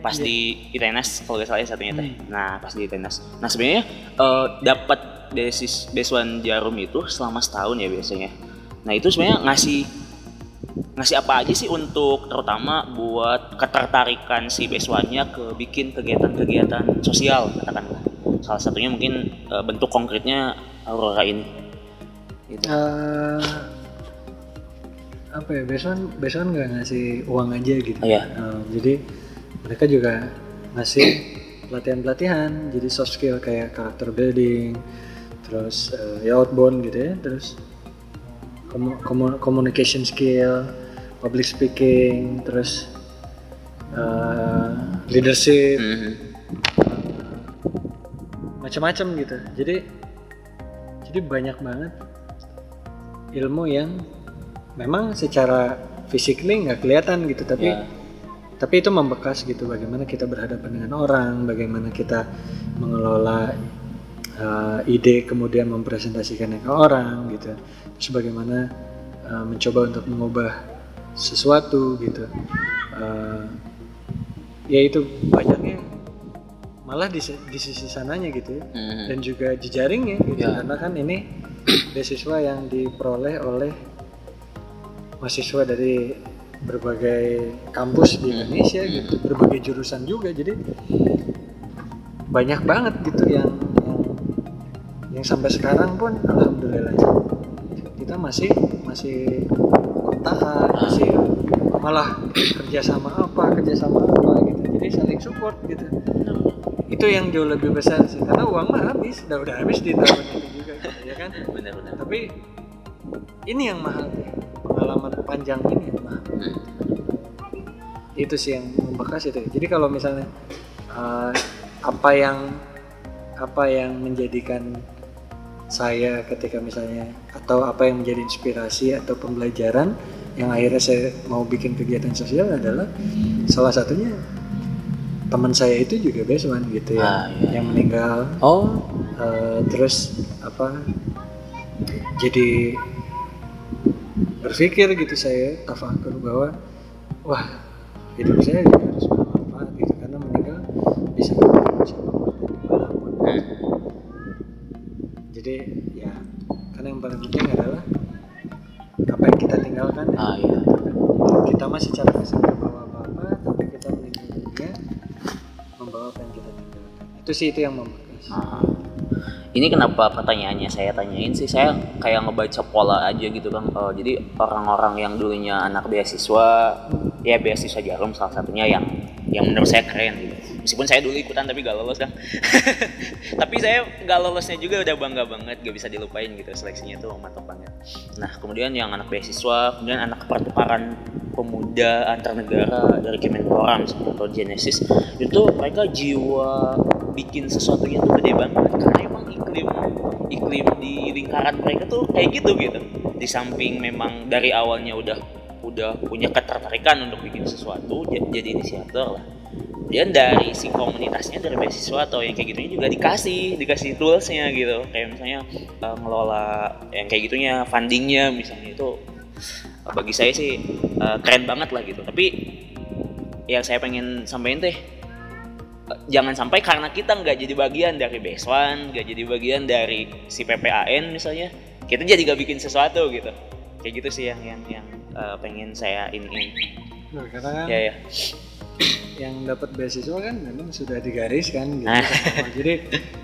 pas Iya. di ITNAS kalau nggak salah ya satunya teh. Nah pas di ITNAS. Nah sebenarnya eh, dapat besis besuan jarum itu selama setahun ya biasanya. Nah itu sebenarnya ngasih ngasih apa aja sih untuk terutama buat ketertarikan si besuannya ke bikin kegiatan-kegiatan sosial katakanlah. Salah satunya mungkin eh, bentuk konkretnya Aurora ini. Gitu. Eh, apa ya beson nggak ngasih uang aja gitu Iya. Eh, jadi mereka juga ngasih pelatihan-pelatihan jadi soft skill kayak character building terus eh, ya outbound gitu ya terus komu- komu- communication skill public speaking terus eh, leadership Mhm. macam-macam gitu jadi jadi banyak banget ilmu yang memang secara physically nggak kelihatan gitu tapi Ya. Tapi itu membekas gitu bagaimana kita berhadapan dengan orang bagaimana kita mengelola uh, ide kemudian mempresentasikannya ke orang gitu terus bagaimana uh, mencoba untuk mengubah sesuatu gitu Uh, ya itu banyaknya malah di, di sisi sananya gitu ya Mhm. dan juga jejaringnya gitu Ya. karena kan ini [clears throat] beasiswa yang diperoleh oleh mahasiswa dari berbagai kampus di Indonesia gitu berbagai jurusan juga jadi banyak banget gitu yang yang yang sampai sekarang pun alhamdulillah kita masih masih kontakan masih malah kerjasama apa kerjasama apa gitu jadi saling support gitu. Itu yang jauh lebih besar sih karena uang mah habis udah udah habis di tahun itu juga gitu, ya kan? Benar-benar. tapi ini yang mahal pengalaman panjang ini Hmm. itu sih yang membekas itu jadi kalau misalnya eh, apa yang apa yang menjadikan saya ketika misalnya atau apa yang menjadi inspirasi atau pembelajaran yang akhirnya saya mau bikin kegiatan sosial adalah salah satunya teman saya itu juga Beswan gitu ya Ah, iya. yang meninggal Oh, Eh, terus apa jadi berpikir gitu saya tafakur bahwa wah hidup saya juga harus bermanfaat gitu karena meninggal bisa bermanfaat di mana pun jadi ya karena yang paling penting adalah apa yang kita tinggalkan ah iya. kita masih secara fisik nggak bawa apa-apa tapi kita meninggal dunia membawa apa yang kita tinggalkan itu sih itu yang membekas Ah. Ini kenapa pertanyaannya saya tanyain sih saya kayak ngebaca pola aja gitu kan. Eh, jadi orang-orang yang dulunya anak beasiswa, ya beasiswa jarum salah satunya yang yang menurut saya keren gitu. Meskipun saya dulu ikutan tapi gak lolos kan. [laughs] tapi saya gak lolosnya juga udah bangga banget, gak bisa dilupain gitu seleksinya tuh mantap banget. Nah kemudian yang anak beasiswa, kemudian anak pertukaran pemuda antar negara dari Kemenpora misalnya atau Genesis itu mereka jiwa bikin sesuatunya tuh gede banget karena lingkaran mereka tuh kayak gitu gitu. Di samping memang dari awalnya udah udah punya ketertarikan untuk bikin sesuatu jadi inisiator lah. Kemudian dari si komunitasnya dari beasiswa atau yang kayak gitunya juga dikasih dikasih toolsnya gitu. Kayak misalnya uh, ngelola yang kayak gitunya fundingnya misalnya itu bagi saya sih uh, keren banget lah gitu. Tapi yang saya pengen sampaikan teh jangan sampai karena kita nggak jadi bagian dari beasiswa nggak jadi bagian dari si PPAN misalnya kita jadi gak bikin sesuatu gitu kayak gitu sih yang yang yang uh, pengen saya ini Loh, karena kan ya ya [clears throat] yang dapat beasiswa kan memang sudah digaris kan gitu. Ah. sama. [laughs] Jadi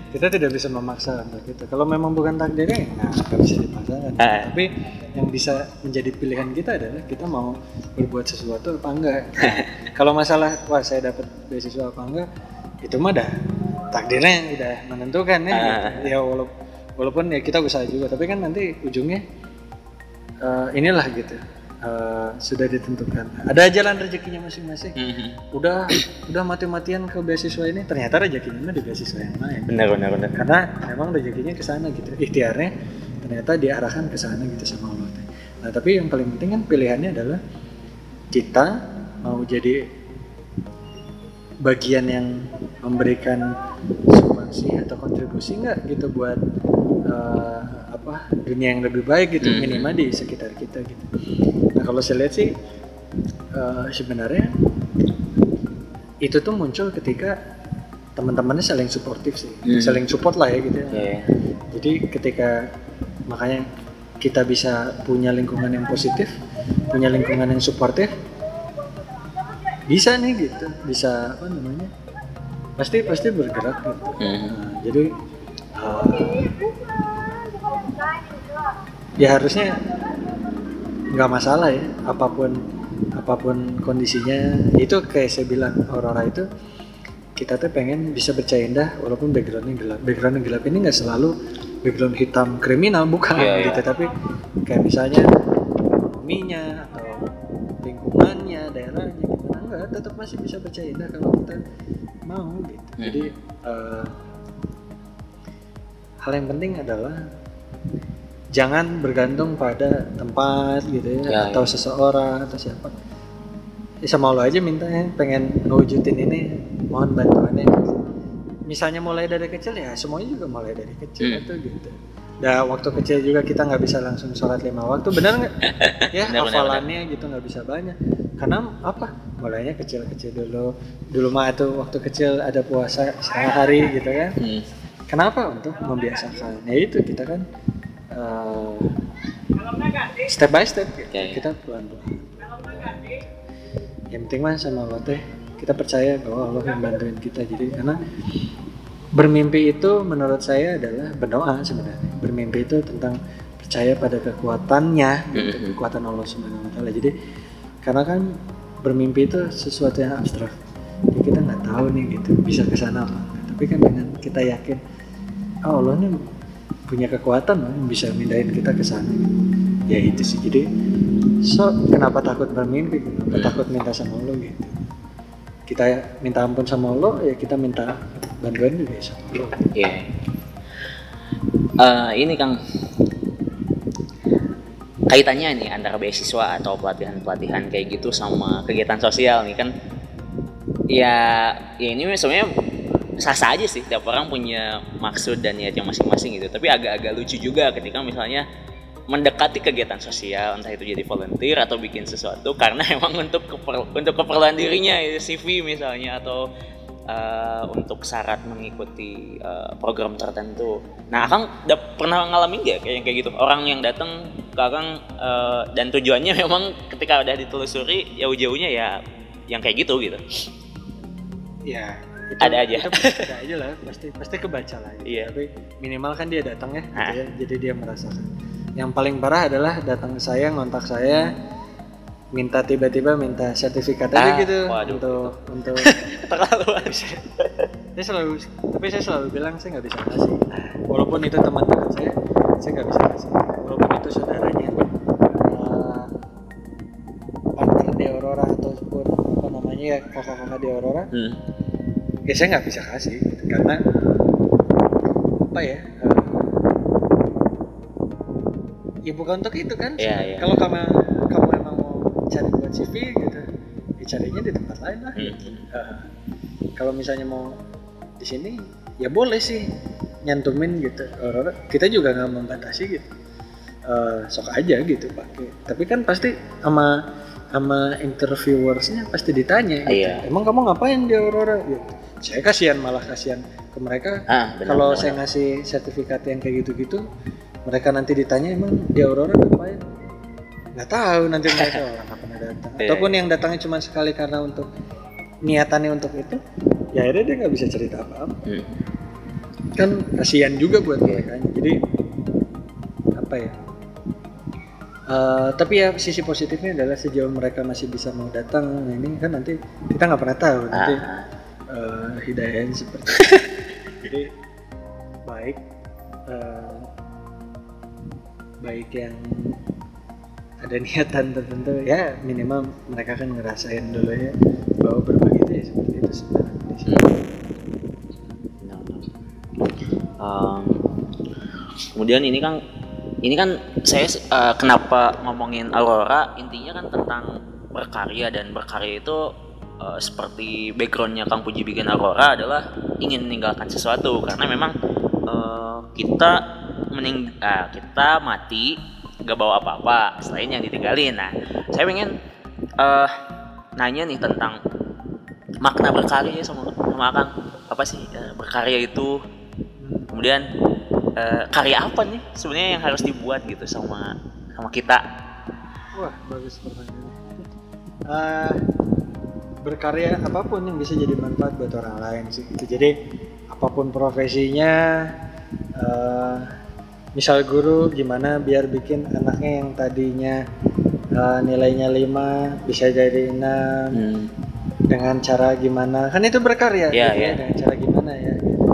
kita tidak bisa memaksa untuk itu. Kalau memang bukan takdirnya, nah nggak bisa dipaksakan. Ah. Tapi yang bisa menjadi pilihan kita adalah kita mau berbuat sesuatu apa enggak. Nah, [laughs] kalau masalah wah saya dapat beasiswa apa enggak, itu mah dah takdirnya yang udah menentukan ya. Ah. gitu. Ya walaupun walaupun ya kita usaha juga, tapi kan nanti ujungnya eh, inilah gitu. eh, sudah ditentukan. Ada jalan rezekinya masing-masing Mhm. udah udah mati-matian ke beasiswa ini ternyata rezekinya mah di beasiswa yang lain benar benar benar karena memang rezekinya ke sana gitu ikhtiarnya ternyata diarahkan ke sana gitu sama Allah nah tapi yang paling penting kan pilihannya adalah kita mau jadi bagian yang memberikan sumbangsi atau kontribusi nggak gitu buat eh, apa dunia yang lebih baik gitu Mhm. minimal di sekitar kita gitu nah kalau saya lihat sih eh, sebenarnya itu tuh muncul ketika teman-temannya saling suportif sih Hmm. saling support lah ya gitu ya. ya jadi ketika makanya kita bisa punya lingkungan yang positif punya lingkungan yang suportif bisa nih gitu bisa apa namanya? Pasti pasti bergerak gitu. Mhm. Nah, jadi uh, ya harusnya nggak masalah ya apa pun apa pun kondisinya. Itu kayak saya bilang Aurora itu kita tuh pengen bisa bercanda indah walaupun backgroundnya gelap. Background yang gelap ini nggak selalu background hitam kriminal bukan Iya, iya. gitu. Tapi kayak misalnya masih bisa bercanda indah kalau kita mau gitu. Hmm. jadi eh, hal yang penting adalah jangan bergantung pada tempat gitu ya, Ya, atau seseorang atau siapa. Ya, sama lo aja minta ya pengen ngewujudin ini mohon bantuannya. Misalnya mulai dari kecil ya semuanya juga mulai dari kecil Hmm. itu gitu Nah, waktu kecil juga kita nggak bisa langsung sholat lima waktu, benar nggak? [laughs] ya, benar, hafalannya gitu nggak bisa banyak. Karena apa? Mulainya kecil-kecil dulu. Dulu mah itu waktu kecil ada puasa setengah hari gitu kan. Hmm. Kenapa? Untuk membiasakan. Ya itu kita kan eh, step by step gitu. Ya, ya. kita pelan-pelan. Yang penting mah sama Allah teh kita percaya bahwa Allah yang bantuin kita jadi karena bermimpi itu menurut saya adalah berdoa sebenarnya. Bermimpi itu tentang percaya pada kekuatannya, gitu, kekuatan Allah Subhanahu wa taala. Jadi karena kan bermimpi itu sesuatu yang abstrak. Ya, kita nggak tahu nih gitu bisa ke sana apa. Tapi kan dengan kita yakin oh, Allah nih punya kekuatan loh yang bisa mindahin kita ke sana. gitu. Ya itu sih. Jadi so kenapa takut bermimpi? Kenapa Hmm. takut minta sama Allah gitu? Kita minta ampun sama Allah ya kita minta bantuan juga sama Allah. Iya. Eh, ini Kang. Kaitannya nih antara beasiswa atau pelatihan-pelatihan kayak gitu sama kegiatan sosial nih kan. Ya ya ini sebenarnya sah-sah aja sih tiap orang punya maksud dan niat yang masing-masing gitu. Tapi agak-agak lucu juga ketika misalnya mendekati kegiatan sosial entah itu jadi volunteer atau bikin sesuatu karena [laughs] emang untuk keper- untuk keperluan dirinya ya, CV misalnya atau eh, untuk syarat mengikuti eh, program tertentu. Nah, Akang udah pernah ngalamin nggak kayak yang kayak gitu? Orang yang datang ke Akang eh, dan tujuannya [laughs] memang ketika udah ditelusuri jauh-jauhnya ya yang kayak gitu gitu. Ya, itu, Ada aja. itu [laughs] ada aja lah, pasti pasti kebaca lah. Gitu. Iya. Tapi minimal kan dia datang ya, gitu Ah. ya, jadi dia merasakan. Yang paling parah adalah datang ke saya, ngontak saya, minta tiba-tiba minta sertifikat aja Ah, gitu waduh, untuk untuk. [laughs] Terlaluan. saya selalu, tapi saya selalu bilang saya nggak bisa kasih. Walaupun itu teman dekat saya, saya nggak bisa kasih. Walaupun itu saudaranya, eh, partner di Aurora ataupun apa namanya ya kakak-kakak di Aurora, Hmm. ya saya nggak bisa kasih gitu. karena apa ya eh, ya bukan untuk itu kan Iya, iya. kalau kamu cari buat CV gitu ya carinya di tempat lain lah Hmm. gitu. Eh, kalau misalnya mau di sini ya boleh sih nyantumin gitu Aurora kita juga nggak membatasi gitu Eh, sok aja gitu pakai tapi kan pasti sama sama interviewersnya pasti ditanya gitu. Iya. emang kamu ngapain di Aurora gitu saya kasihan malah kasihan ke mereka Ah, kalau saya ngasih sertifikat yang kayak gitu-gitu mereka nanti ditanya emang di Aurora ngapain nggak tahu nanti mereka [laughs] orang nggak pernah datang. Iya, ataupun yang datangnya cuma sekali karena untuk niatannya untuk itu ya akhirnya dia nggak bisa cerita apa-apa. Hmm. kan kasihan juga buat mereka jadi apa ya? Eh, tapi ya sisi positifnya adalah sejauh mereka masih bisa mau datang nah ini kan nanti kita nggak pernah tahu. Nanti Ah, eh, hidayahnya seperti apa. [laughs] jadi baik eh, baik yang ada niatan tertentu ya minimal mereka kan ngerasain dulu ya bahwa berbagi itu ya seperti itu sebenarnya. Benar. Um, kemudian ini kan ini kan saya uh, kenapa ngomongin Aurora? Intinya kan tentang berkarya dan berkarya itu uh, seperti backgroundnya Kang Puji bikin Aurora adalah ingin meninggalkan sesuatu. Karena memang uh, kita mening ah, kita mati gak bawa apa-apa selain yang ditinggalin nah saya pengen uh, nanya nih tentang makna berkarya sama sama Kang apa sih uh, berkarya itu kemudian eh, karya apa nih sebenarnya yang harus dibuat gitu sama sama kita Wah, bagus pertanyaannya. Eh, berkarya apa pun yang bisa jadi manfaat buat orang lain sih. Gitu. Jadi apa pun profesinya, eh, misal guru gimana biar bikin anaknya yang tadinya eh, nilainya 5 bisa jadi 6 hmm. dengan cara gimana kan itu berkarya Iya, gitu ya, iya. dengan cara gimana ya gitu.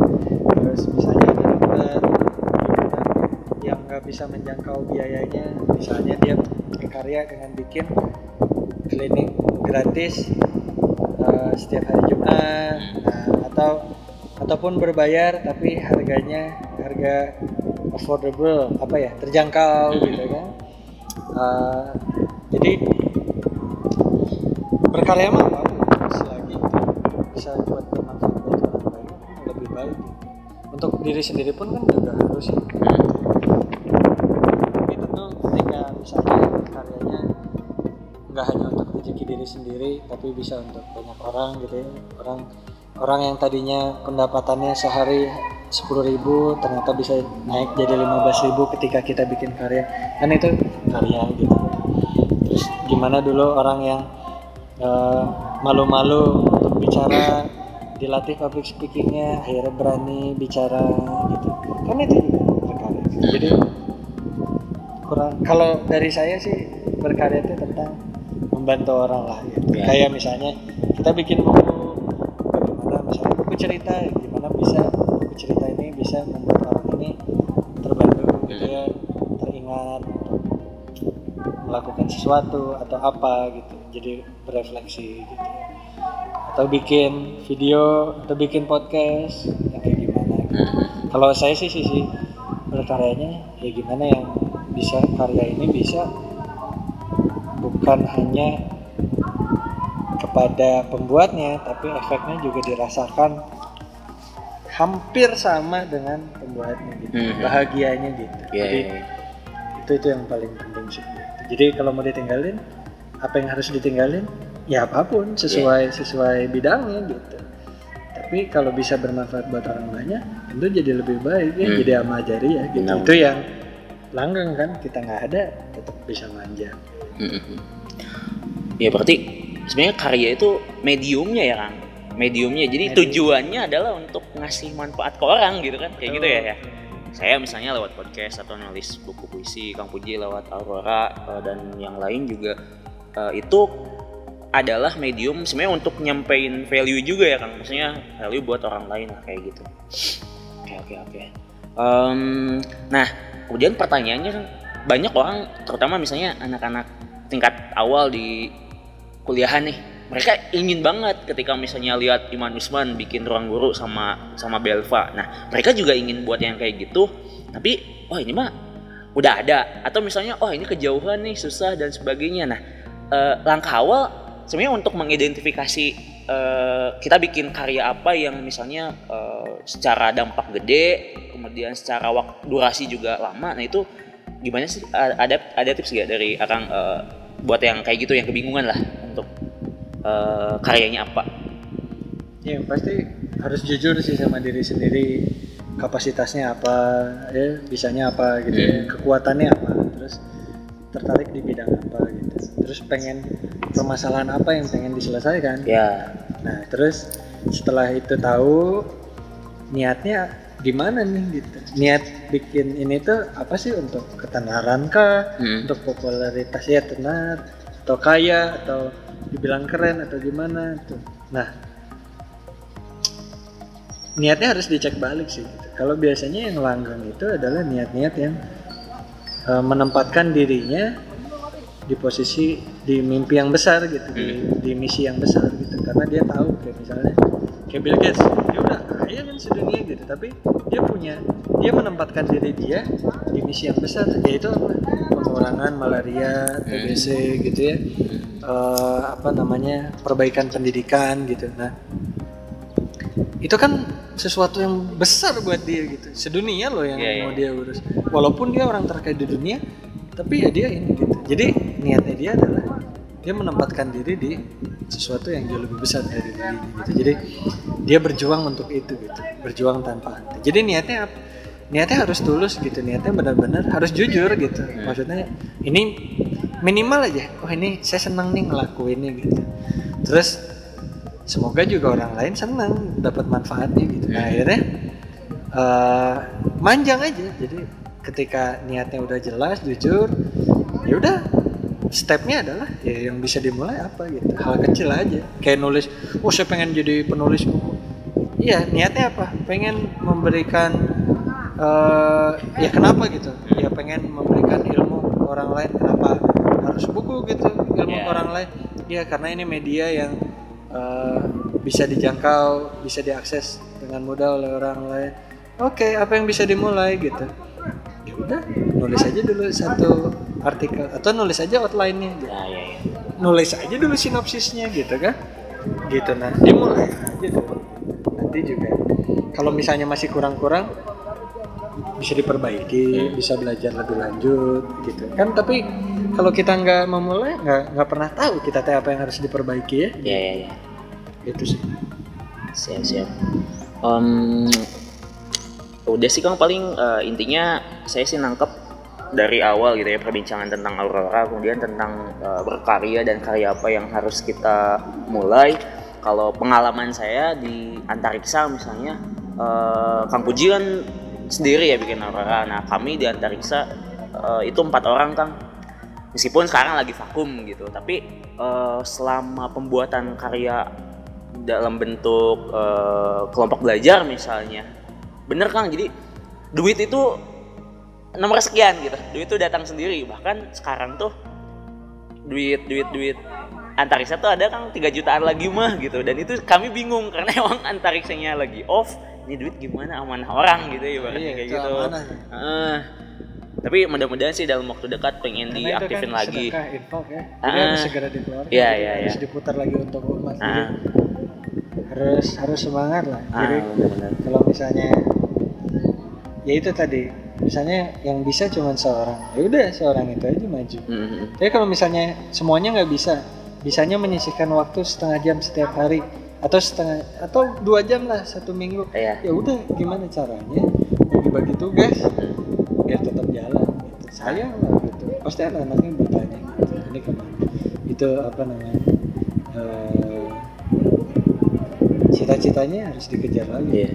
terus misalnya di dokter yang nggak bisa menjangkau biayanya misalnya dia berkarya dengan bikin klinik gratis eh, setiap hari Jumat nah, atau ataupun berbayar tapi harganya harga affordable apa ya terjangkau gitu kan. Eh, jadi berkarya mah apa selagi bisa buat bermanfaat buat orang lain lebih baik untuk diri sendiri pun kan juga harus ya. tapi tentu ketika misalnya karyanya nggak hanya untuk rezeki diri sendiri tapi bisa untuk banyak orang gitu ya. Orang orang yang tadinya pendapatannya sehari 10.000 ribu ternyata bisa naik jadi 15.000 ribu ketika kita bikin karya kan itu karya gitu terus gimana dulu orang yang eh, malu-malu untuk bicara dilatih public speakingnya akhirnya berani bicara gitu kan itu juga berkarya gitu. jadi kurang kalau dari saya sih berkarya itu tentang membantu orang lah gitu. Ya. kayak misalnya kita bikin buku bagaimana misalnya buku cerita sesuatu atau apa gitu jadi berefleksi gitu atau bikin video atau bikin podcast yang kayak gimana gitu. kalau saya sih sisi berkaryanya ya gimana yang bisa karya ini bisa bukan hanya kepada pembuatnya tapi efeknya juga dirasakan hampir sama dengan pembuatnya gitu Mhm. bahagianya gitu Iya, jadi iya, iya. itu itu yang paling penting sih. Jadi kalau mau ditinggalin apa yang harus ditinggalin ya apa pun sesuai sesuai bidangnya gitu tapi kalau bisa bermanfaat buat orang banyak tentu jadi lebih baik ya Hmm. jadi amal jariah gitu itu yang langgeng kan kita nggak ada tetap bisa manja Mm-mm. Ya berarti sebenarnya karya itu mediumnya ya Kang. Mediumnya. Jadi Medium. tujuannya adalah untuk ngasih manfaat ke orang gitu kan. Kayak gitu ya ya. Saya misalnya lewat podcast atau nulis buku puisi, Kang Puji lewat Aurora eh, dan yang lain juga eh, itu adalah medium sebenarnya untuk nyampein value juga ya Kang. Maksudnya value buat orang lain lah kayak gitu. Oke oke oke. Nah kemudian pertanyaannya kan banyak orang terutama misalnya anak-anak tingkat awal di kuliahan nih mereka ingin banget ketika misalnya lihat Iman Usman bikin ruang guru sama sama Belva nah mereka juga ingin buat yang kayak gitu tapi oh ini mah udah ada atau misalnya oh ini kejauhan nih susah dan sebagainya nah eh, langkah awal sebenarnya untuk mengidentifikasi eh, kita bikin karya apa yang misalnya eh, secara dampak gede, kemudian secara waktu durasi juga lama. Nah itu gimana sih? Ada ada tips gak dari Akang eh, buat yang kayak gitu yang kebingungan lah untuk eh, karyanya apa? Ya pasti harus jujur sih sama diri sendiri kapasitasnya apa ya bisanya apa gitu ya Hmm. kekuatannya apa terus tertarik di bidang apa gitu terus pengen permasalahan apa yang pengen diselesaikan Ya, nah terus setelah itu tahu niatnya gimana nih gitu niat bikin ini tuh apa sih untuk ketenaran kah Hmm. untuk popularitas ya tenar atau kaya atau dibilang keren atau gimana tuh nah niatnya harus dicek balik sih gitu. kalau biasanya yang langgeng itu adalah niat-niat yang eh, menempatkan dirinya di posisi di mimpi yang besar gitu di, di misi yang besar gitu. Karena dia tahu kayak misalnya kayak Bill Gates dia udah kaya kan sedunia gitu. Tapi dia punya dia menempatkan diri dia di misi yang besar yaitu pengurangan malaria TBC gitu ya Eh, apa namanya perbaikan pendidikan gitu. Nah itu kan sesuatu yang besar buat dia gitu. Sedunia loh yang Iya, iya. mau dia urus. Walaupun dia orang terkait di dunia tapi ya dia ini gitu. Jadi niatnya dia adalah dia menempatkan diri di sesuatu yang jauh lebih besar dari dirinya gitu. Jadi dia berjuang untuk itu gitu. Berjuang tanpa henti. Jadi niatnya apa niatnya harus tulus gitu. Niatnya benar-benar harus jujur gitu. Maksudnya ini minimal aja oh ini saya senang nih ngelakuinnya gitu. Terus semoga juga orang lain senang dapat manfaatnya gitu. Nah akhirnya eh, manjang aja. Jadi ketika niatnya udah jelas jujur ya udah stepnya adalah ya yang bisa dimulai apa gitu. Hal kecil aja. Kayak nulis oh saya pengen jadi penulis. Buku iya niatnya apa? Pengen memberikan eh, ya kenapa gitu. Ya pengen memberikan ilmu ke orang lain kenapa harus buku gitu ilmu ke orang lain. Ya karena ini media yang eh, bisa dijangkau bisa diakses dengan mudah oleh orang lain. Oke apa yang bisa dimulai gitu? Ya udah nulis aja dulu satu artikel atau nulis aja outline-nya gitu. ya, ya, ya. nulis aja dulu sinopsisnya gitu kan? Gitu nah dimulai aja dulu. Nanti juga kalau misalnya masih kurang-kurang bisa diperbaiki bisa belajar lebih lanjut gitu kan tapi kalau kita nggak memulai nggak nggak pernah tahu kita teh apa yang harus diperbaiki ya Ya, ya, ya. itu sih Siap, siap. Em, udah sih Kang paling eh, intinya saya sih nangkep dari awal gitu ya perbincangan tentang Aurora kemudian tentang eh, berkarya dan karya apa yang harus kita mulai. Kalau pengalaman saya di antariksa misalnya eh, Kang Puji kan sendiri ya bikin Aurora. Nah kami di antariksa eh, itu empat orang Kang. Meskipun sekarang lagi vakum gitu, tapi eh, selama pembuatan karya dalam bentuk eh, kelompok belajar misalnya bener kang jadi duit itu nomor sekian gitu duit itu datang sendiri bahkan sekarang tuh duit duit duit antariksa tuh ada kang 3 jutaan lagi mah gitu. Dan itu kami bingung karena [laughs] emang antariksanya lagi off ini duit gimana amanah orang gitu ya ibaratnya Iya, kayak itu gitu. amanah. Heeh. tapi mudah-mudahan sih dalam waktu dekat pengen Karena itu diaktifin kan lagi infak ya. Jadi harus segera dikeluarkan. Iya, iya, harus iya. diputar lagi untuk umat jadi harus harus semangat lah. Ah jadi benar-benar. kalau misalnya ya itu tadi. Misalnya yang bisa cuma seorang. Ya udah seorang itu aja maju. Mm-mm. tapi kalau misalnya semuanya nggak bisa bisanya menyisihkan waktu setengah jam setiap hari atau setengah atau dua jam lah satu minggu. Iya. ya udah gimana caranya? Bagi-bagi tugas biar tetap jalan gitu. Sayang lah gitu. Pasti anak-anaknya bertanya gitu. Ini ke mana? Itu apa namanya? Eh, cita-citanya harus dikejar lagi. Iya.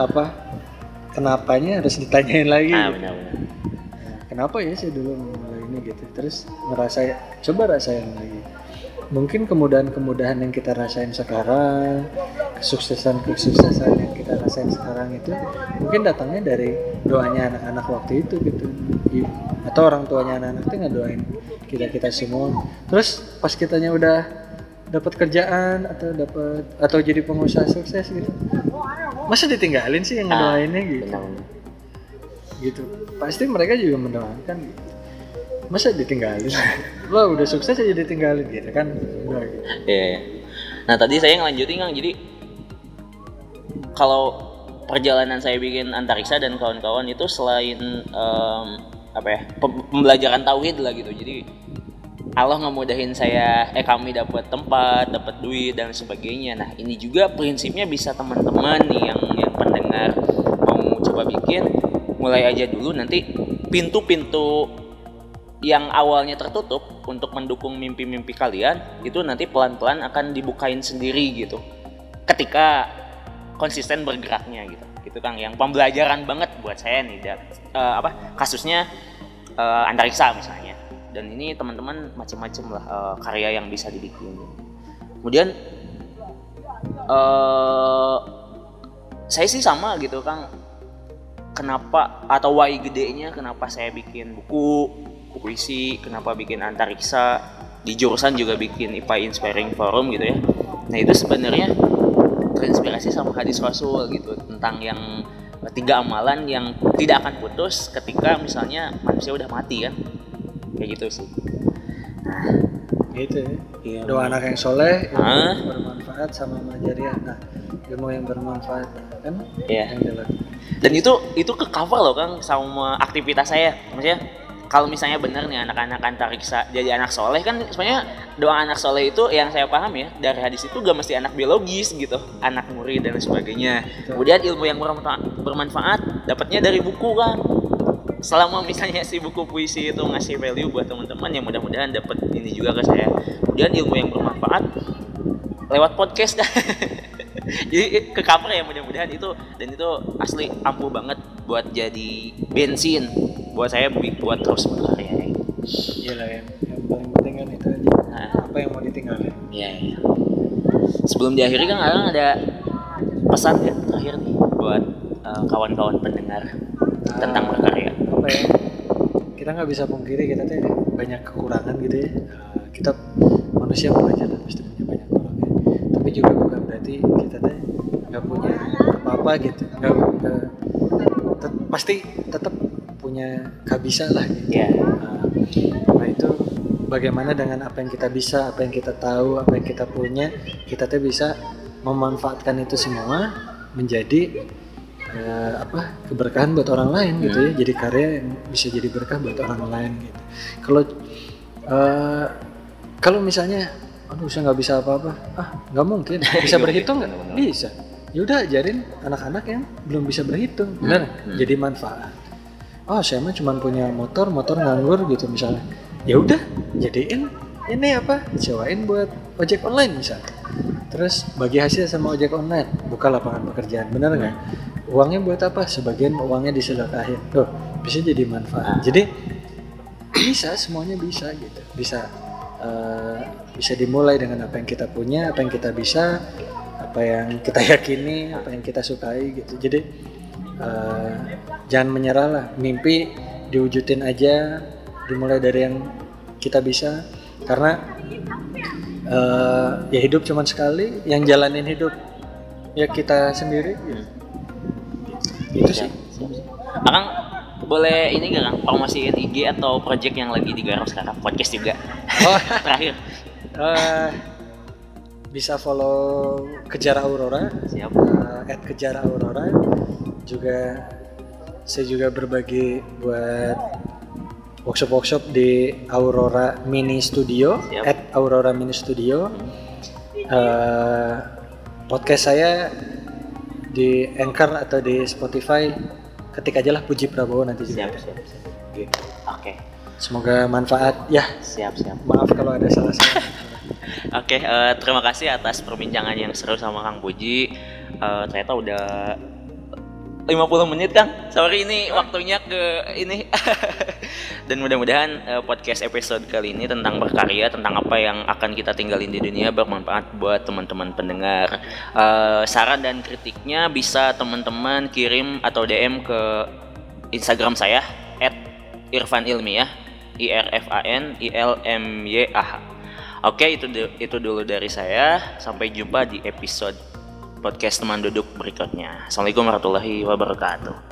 apa? Kenapanya harus ditanyain lagi? Ah gitu. benar-benar Nah, kenapa ya saya dulu memulai ini gitu? Terus merasa coba rasain lagi mungkin kemudahan-kemudahan yang kita rasain sekarang kesuksesan-kesuksesan yang kita rasain sekarang itu mungkin datangnya dari doanya anak-anak waktu itu gitu. Atau orang tuanya anak-anak itu ngedoain kita kita semua. Terus pas kitanya udah dapat kerjaan atau dapat atau jadi pengusaha sukses gitu masa ditinggalin sih yang Ah, ngedoainnya gitu? gitu. Pasti mereka juga mendoakan gitu masa ditinggalin lo udah sukses aja ditinggalin gitu kan gitu Iya, iya. Nah tadi saya ngelanjutin Kang, jadi kalau perjalanan saya bikin antariksa dan kawan-kawan itu selain em, apa ya pem- pembelajaran tauhid lah gitu. Jadi Allah ngemudahin saya, eh kami dapat tempat, dapat duit dan sebagainya. Nah ini juga prinsipnya bisa teman-teman nih yang yang pendengar mau coba bikin, mulai aja dulu nanti pintu-pintu yang awalnya tertutup untuk mendukung mimpi-mimpi kalian itu nanti pelan-pelan akan dibukain sendiri gitu. Ketika konsisten bergeraknya gitu. Gitu kang. Yang pembelajaran banget buat saya nih dan eh, apa kasusnya eh, antariksa misalnya. Dan ini teman-teman macam-macam lah eh, karya yang bisa dibikin. Kemudian eh saya sih sama gitu kang. Kenapa atau why gedenya kenapa saya bikin buku puisi kenapa bikin antariksa di jurusan juga bikin IPA Inspiring Forum gitu ya. Nah itu sebenarnya terinspirasi sama hadis Rasul gitu tentang yang tiga amalan yang tidak akan putus ketika misalnya manusia udah mati kan? Kayak gitu sih. Gitu ya. Iya. doa anak yang soleh ilmu yang bermanfaat sama majariah. Nah ilmu yang bermanfaat kan? Iya. yang dilakukan. Dan itu itu ke cover loh kang sama aktivitas saya. Maksudnya kalau misalnya benar nih anak-anak antariksa jadi anak soleh kan sebenarnya doa anak soleh itu yang saya paham ya dari hadis itu gak mesti anak biologis gitu anak murid dan sebagainya. Kemudian ilmu yang bermanfaat, dapatnya dari buku kan. Selama misalnya si buku puisi itu ngasih value buat teman-teman ya mudah-mudahan dapat ini juga ke saya. Kemudian ilmu yang bermanfaat lewat podcast. Kan [laughs] jadi ke cover ya mudah-mudahan itu dan itu asli ampuh banget buat jadi bensin buat saya buat terus berkarya ya. iya. Lah yang, yang paling penting kan itu aja. Nah, apa yang mau ditinggalin? Ya, ya. Sebelum diakhiri kan Alang ada pesan ya terakhir nih buat eh, kawan-kawan pendengar tentang berkarya. apa ya? Kita nggak bisa pungkiri kita tuh banyak kekurangan gitu ya. Eh, kita manusia pelajar dan pasti punya banyak kekurangan. Tapi juga bukan berarti kita tuh nggak punya apa-apa gitu. Nggak pasti tetap punya kabisa lah gitu Ya, Nah, nah itu bagaimana dengan apa yang kita bisa, apa yang kita tahu, apa yang kita punya, kita tuh bisa memanfaatkan itu semua menjadi eh, apa keberkahan buat orang lain gitu ya. Jadi karya yang bisa jadi berkah buat orang lain gitu. Kalau eh, kalau misalnya, aduh saya nggak bisa apa-apa, ah nggak mungkin. [laughs] Bisa Nggak berhitung nggak? Bisa. Yaudah ajarin anak-anak yang belum bisa berhitung, benar? hmm. Jadi manfaat oh saya mah cuma punya motor motor nganggur gitu misalnya. Ya udah jadiin. Ini apa? Sewain buat ojek online misalnya. Terus bagi hasil sama ojek online buka lapangan pekerjaan bener nggak? Uangnya buat apa? Sebagian uangnya disedekahin tuh bisa jadi manfaat. Jadi bisa semuanya bisa gitu. Bisa eh, bisa dimulai dengan apa yang kita punya apa yang kita bisa apa yang kita [laughs] yakini apa yang kita sukai gitu. Jadi eh, jangan menyerah lah. Mimpi diwujudin aja dimulai dari yang kita bisa. Karena eh, ya hidup cuma sekali yang jalanin hidup ya kita sendiri. Gitu. itu sih. Akang boleh ini gak Kang? Promosiin IG atau project yang lagi digarap sekarang? Podcast juga. Oh. [laughs] Terakhir. Eh, bisa follow kejar aurora. Siap. Eh, at kejar aurora juga saya juga berbagi buat workshop-workshop di Aurora Mini Studio Siap. at Aurora Mini Studio Eh, podcast saya di Anchor atau di Spotify ketik aja lah Puji Prabowo nanti juga siap siap, siap. Gitu. oke semoga manfaat ya siap siap maaf kalau ada salah-salah [laughs] Oke, eh, terima kasih atas perbincangan yang seru sama Kang Puji. Eh, ternyata udah 50 menit Kang. Sorry ini waktunya ke ini. [laughs] Dan mudah-mudahan eh, podcast episode kali ini tentang berkarya, tentang apa yang akan kita tinggalin di dunia bermanfaat buat teman-teman pendengar. Eh, saran dan kritiknya bisa teman-teman kirim atau DM ke Instagram saya @irfanilmiah I R F A N I L M Y A H. Oke, itu itu dulu dari saya. Sampai jumpa di episode podcast teman duduk berikutnya. Assalamualaikum warahmatullahi wabarakatuh.